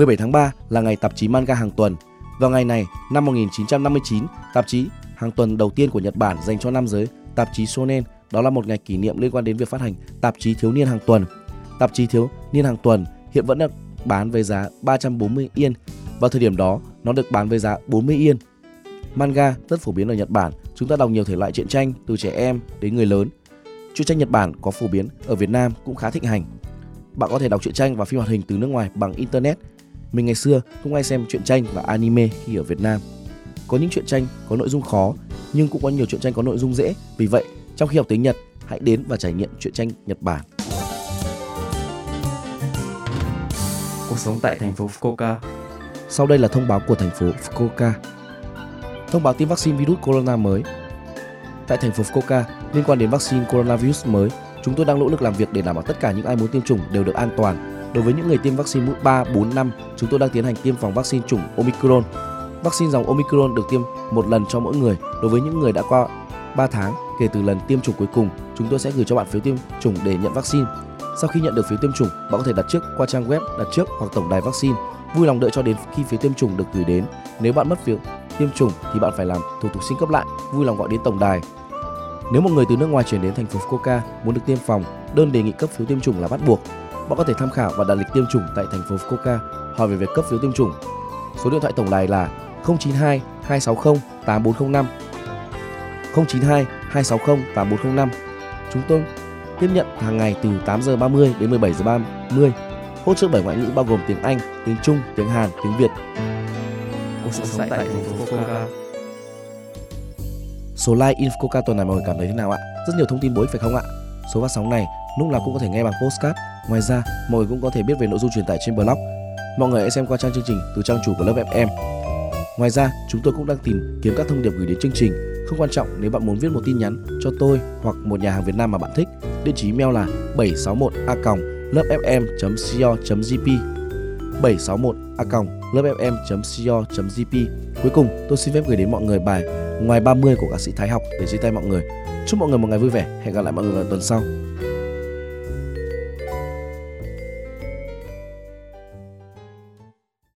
17 tháng 3 là ngày tạp chí manga hàng tuần. Vào ngày này, năm 1959, tạp chí hàng tuần đầu tiên của Nhật Bản dành cho nam giới, tạp chí Shonen, đó là một ngày kỷ niệm liên quan đến việc phát hành tạp chí thiếu niên hàng tuần. Tạp chí thiếu niên hàng tuần hiện vẫn được bán với giá 340 yên. Vào thời điểm đó, nó được bán với giá 40 yên. Manga rất phổ biến ở Nhật Bản, chúng ta đọc nhiều thể loại truyện tranh từ trẻ em đến người lớn. Truyện tranh Nhật Bản có phổ biến ở Việt Nam cũng khá thịnh hành. Bạn có thể đọc truyện tranh và phim hoạt hình từ nước ngoài bằng internet. Mình ngày xưa cũng hay xem truyện tranh và anime khi ở Việt Nam. Có những truyện tranh có nội dung khó, nhưng cũng có nhiều truyện tranh có nội dung dễ. Vì vậy, trong khi học tiếng Nhật, hãy đến và trải nghiệm truyện tranh Nhật Bản. Cuộc sống tại thành phố Fukuoka. Sau đây là thông báo của thành phố Fukuoka. Thông báo tiêm vaccine virus corona mới. Tại thành phố Fukuoka, liên quan đến vaccine coronavirus mới, chúng tôi đang nỗ lực làm việc để đảm bảo tất cả những ai muốn tiêm chủng đều được an toàn. Đối với những người tiêm vaccine mũi 3, 4, 5, chúng tôi đang tiến hành tiêm phòng vaccine chủng Omicron. Vaccine dòng Omicron được tiêm một lần cho mỗi người. Đối với những người đã qua 3 tháng kể từ lần tiêm chủng cuối cùng, chúng tôi sẽ gửi cho bạn phiếu tiêm chủng để nhận vaccine. Sau khi nhận được phiếu tiêm chủng, bạn có thể đặt trước qua trang web đặt trước hoặc tổng đài vaccine. Vui lòng đợi cho đến khi phiếu tiêm chủng được gửi đến. Nếu bạn mất phiếu tiêm chủng thì bạn phải làm thủ tục xin cấp lại. Vui lòng gọi đến tổng đài. Nếu một người từ nước ngoài chuyển đến thành phố Fukuoka muốn được tiêm phòng, đơn đề nghị cấp phiếu tiêm chủng là bắt buộc. Bạn có thể tham khảo và đặt lịch tiêm chủng tại thành phố Fukuoka hỏi về việc cấp phiếu tiêm chủng. Số điện thoại tổng đài là 092 260 8405 092 260 8405. Chúng tôi tiếp nhận hàng ngày từ 8 giờ 30 đến 17 giờ 30. Hỗ trợ bảy ngoại ngữ bao gồm tiếng Anh, tiếng Trung, tiếng Hàn, tiếng Việt. Cuộc sống tại thành phố Fukuoka. Số like Infoca tuần này mọi người cảm thấy thế nào ạ? Rất nhiều thông tin bổ ích phải không ạ? Số phát sóng này lúc nào cũng có thể nghe bằng postcard. Ngoài ra, mọi người cũng có thể biết về nội dung truyền tải trên blog. Mọi người hãy xem qua trang chương trình từ trang chủ của lớp FM. Ngoài ra, chúng tôi cũng đang tìm kiếm các thông điệp gửi đến chương trình. Không quan trọng nếu bạn muốn viết một tin nhắn cho tôi hoặc một nhà hàng Việt Nam mà bạn thích. Địa chỉ email là 761a lớpfm.co.jp 761a lớpfm.co.jp Cuối cùng, tôi xin phép gửi đến mọi người bài Ngoài 30 của ca sĩ Thái Học để chia tay mọi người. Chúc mọi người một ngày vui vẻ. Hẹn gặp lại mọi người vào tuần sau.